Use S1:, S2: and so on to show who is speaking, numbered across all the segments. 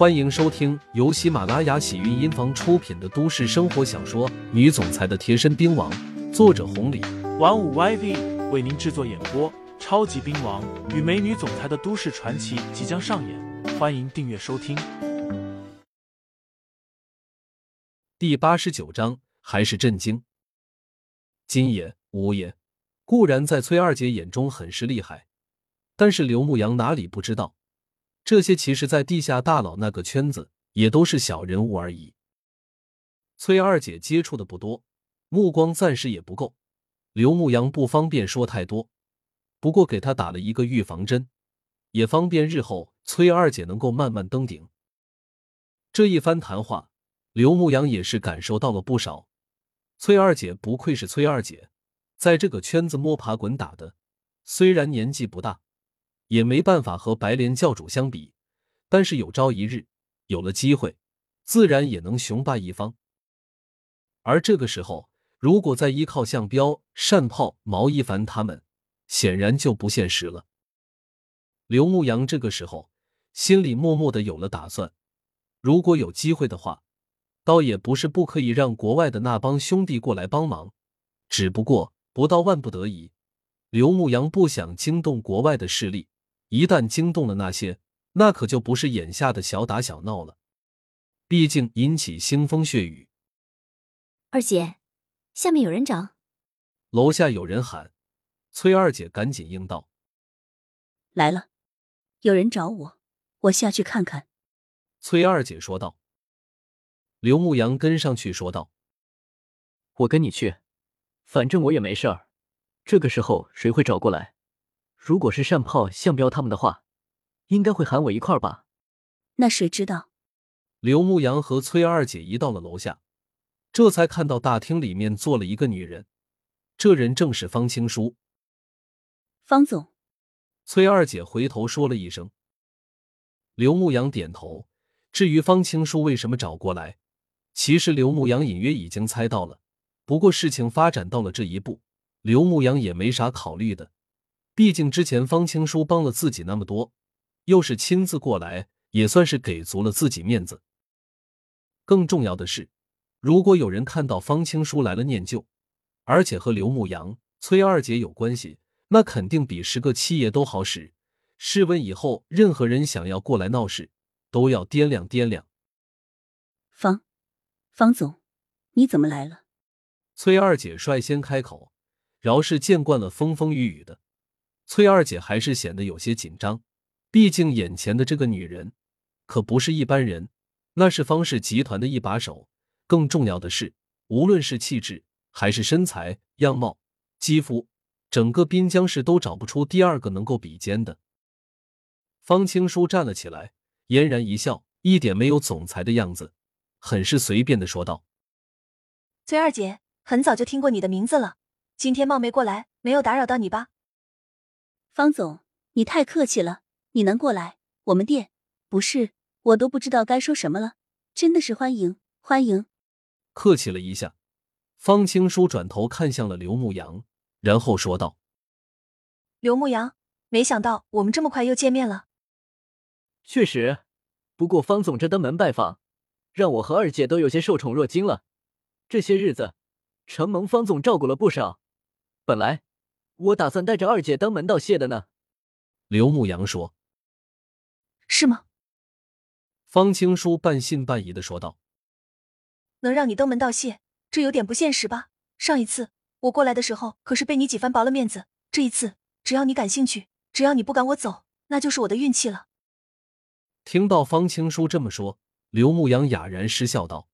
S1: 欢迎收听由喜马拉雅喜韵音房出品的都市生活小说《女总裁的贴身兵王》，作者红礼，
S2: 玩五 YV 为您制作演播。超级兵王与美女总裁的都市传奇即将上演，欢迎订阅收听。
S1: 第八十九章，还是震惊。金爷、吴爷固然在崔二姐眼中很是厉害，但是刘牧阳哪里不知道？这些其实，在地下大佬那个圈子也都是小人物而已。崔二姐接触的不多，目光暂时也不够。刘牧阳不方便说太多，不过给他打了一个预防针，也方便日后崔二姐能够慢慢登顶。这一番谈话，刘牧阳也是感受到了不少。崔二姐不愧是崔二姐，在这个圈子摸爬滚打的，虽然年纪不大。也没办法和白莲教主相比，但是有朝一日有了机会，自然也能雄霸一方。而这个时候，如果再依靠向彪、单炮、毛一凡他们，显然就不现实了。刘牧阳这个时候心里默默的有了打算，如果有机会的话，倒也不是不可以让国外的那帮兄弟过来帮忙，只不过不到万不得已，刘牧阳不想惊动国外的势力。一旦惊动了那些，那可就不是眼下的小打小闹了。毕竟引起腥风血雨。
S3: 二姐，下面有人找。
S1: 楼下有人喊，崔二姐赶紧应道：“
S4: 来了，有人找我，我下去看看。”
S1: 崔二姐说道。刘牧阳跟上去说道：“
S5: 我跟你去，反正我也没事儿。这个时候谁会找过来？”如果是善炮、向彪他们的话，应该会喊我一块儿吧？
S4: 那谁知道？
S1: 刘牧阳和崔二姐一到了楼下，这才看到大厅里面坐了一个女人，这人正是方青书。
S4: 方总，
S1: 崔二姐回头说了一声。刘牧阳点头。至于方青书为什么找过来，其实刘牧阳隐约已经猜到了。不过事情发展到了这一步，刘牧阳也没啥考虑的。毕竟之前方青书帮了自己那么多，又是亲自过来，也算是给足了自己面子。更重要的是，如果有人看到方青书来了念旧，而且和刘牧阳、崔二姐有关系，那肯定比十个七爷都好使。试问以后任何人想要过来闹事，都要掂量掂量。
S4: 方，方总，你怎么来了？
S1: 崔二姐率先开口，饶是见惯了风风雨雨的。崔二姐还是显得有些紧张，毕竟眼前的这个女人可不是一般人，那是方氏集团的一把手。更重要的是，无论是气质还是身材、样貌、肌肤，整个滨江市都找不出第二个能够比肩的。方青书站了起来，嫣然一笑，一点没有总裁的样子，很是随便的说道：“
S6: 崔二姐，很早就听过你的名字了，今天冒昧过来，没有打扰到你吧？”
S4: 方总，你太客气了。你能过来，我们店不是我都不知道该说什么了。真的是欢迎欢迎。
S1: 客气了一下，方青书转头看向了刘牧阳，然后说道：“
S6: 刘牧阳，没想到我们这么快又见面了。
S5: 确实，不过方总这登门拜访，让我和二姐都有些受宠若惊了。这些日子，承蒙方总照顾了不少。本来……”我打算带着二姐登门道谢的呢。
S1: 刘牧阳说：“
S6: 是吗？”
S1: 方青书半信半疑的说道：“
S6: 能让你登门道谢，这有点不现实吧？上一次我过来的时候，可是被你几番薄了面子。这一次，只要你感兴趣，只要你不赶我走，那就是我的运气了。”
S1: 听到方青书这么说，刘牧阳哑然失笑道：“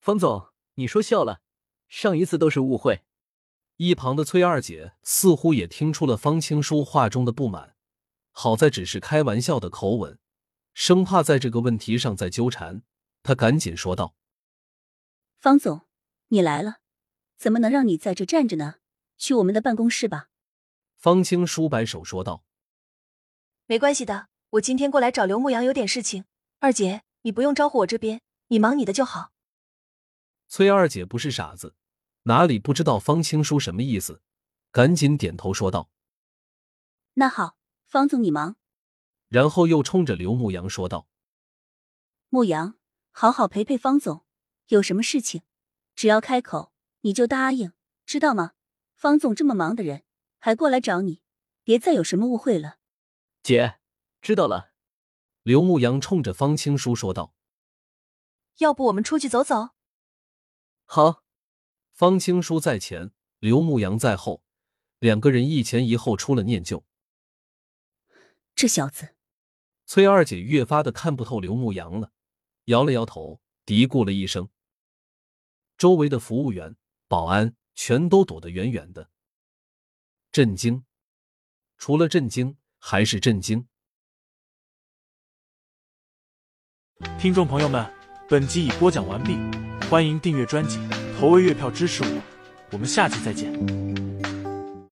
S5: 方总，你说笑了，上一次都是误会。”
S1: 一旁的崔二姐似乎也听出了方青书话中的不满，好在只是开玩笑的口吻，生怕在这个问题上再纠缠，她赶紧说道：“
S4: 方总，你来了，怎么能让你在这站着呢？去我们的办公室吧。”
S1: 方青书摆手说道：“
S6: 没关系的，我今天过来找刘牧阳有点事情，二姐你不用招呼我这边，你忙你的就好。”
S1: 崔二姐不是傻子。哪里不知道方青书什么意思，赶紧点头说道：“
S4: 那好，方总你忙。”
S1: 然后又冲着刘牧阳说道：“
S4: 牧羊，好好陪陪方总，有什么事情，只要开口你就答应，知道吗？方总这么忙的人，还过来找你，别再有什么误会了。
S5: 姐，知道了。
S1: 刘牧阳冲着方青书说道。
S6: 要不我们出去走走？
S5: 好。
S1: 方青书在前，刘牧阳在后，两个人一前一后出了念旧。
S4: 这小子，
S1: 崔二姐越发的看不透刘牧阳了，摇了摇头，嘀咕了一声。周围的服务员、保安全都躲得远远的，震惊，除了震惊还是震惊。
S2: 听众朋友们，本集已播讲完毕，欢迎订阅专辑，投喂月票支持我，我们下期再见。